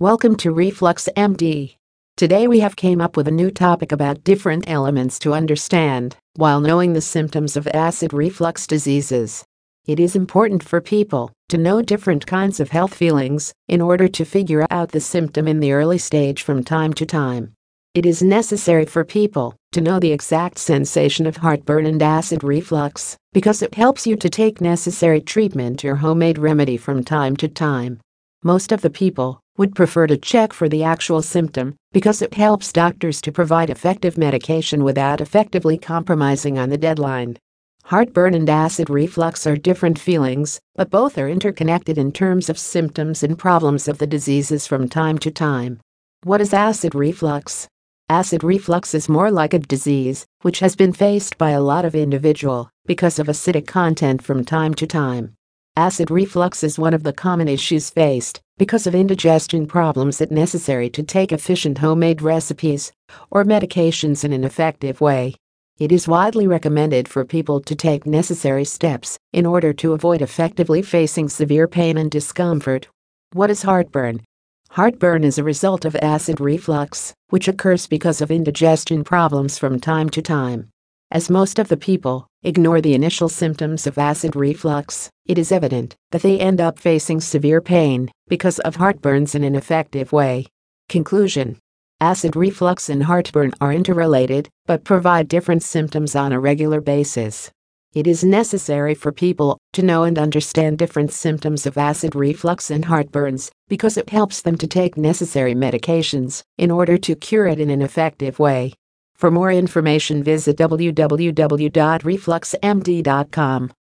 Welcome to Reflux MD. Today we have came up with a new topic about different elements to understand while knowing the symptoms of acid reflux diseases. It is important for people to know different kinds of health feelings in order to figure out the symptom in the early stage from time to time. It is necessary for people to know the exact sensation of heartburn and acid reflux because it helps you to take necessary treatment or homemade remedy from time to time. Most of the people would prefer to check for the actual symptom because it helps doctors to provide effective medication without effectively compromising on the deadline. Heartburn and acid reflux are different feelings, but both are interconnected in terms of symptoms and problems of the diseases from time to time. What is acid reflux? Acid reflux is more like a disease which has been faced by a lot of individual because of acidic content from time to time. Acid reflux is one of the common issues faced because of indigestion problems it necessary to take efficient homemade recipes or medications in an effective way. It is widely recommended for people to take necessary steps in order to avoid effectively facing severe pain and discomfort. What is heartburn? Heartburn is a result of acid reflux, which occurs because of indigestion problems from time to time. As most of the people ignore the initial symptoms of acid reflux, it is evident that they end up facing severe pain because of heartburns in an effective way. Conclusion Acid reflux and heartburn are interrelated but provide different symptoms on a regular basis. It is necessary for people to know and understand different symptoms of acid reflux and heartburns because it helps them to take necessary medications in order to cure it in an effective way. For more information, visit www.refluxmd.com.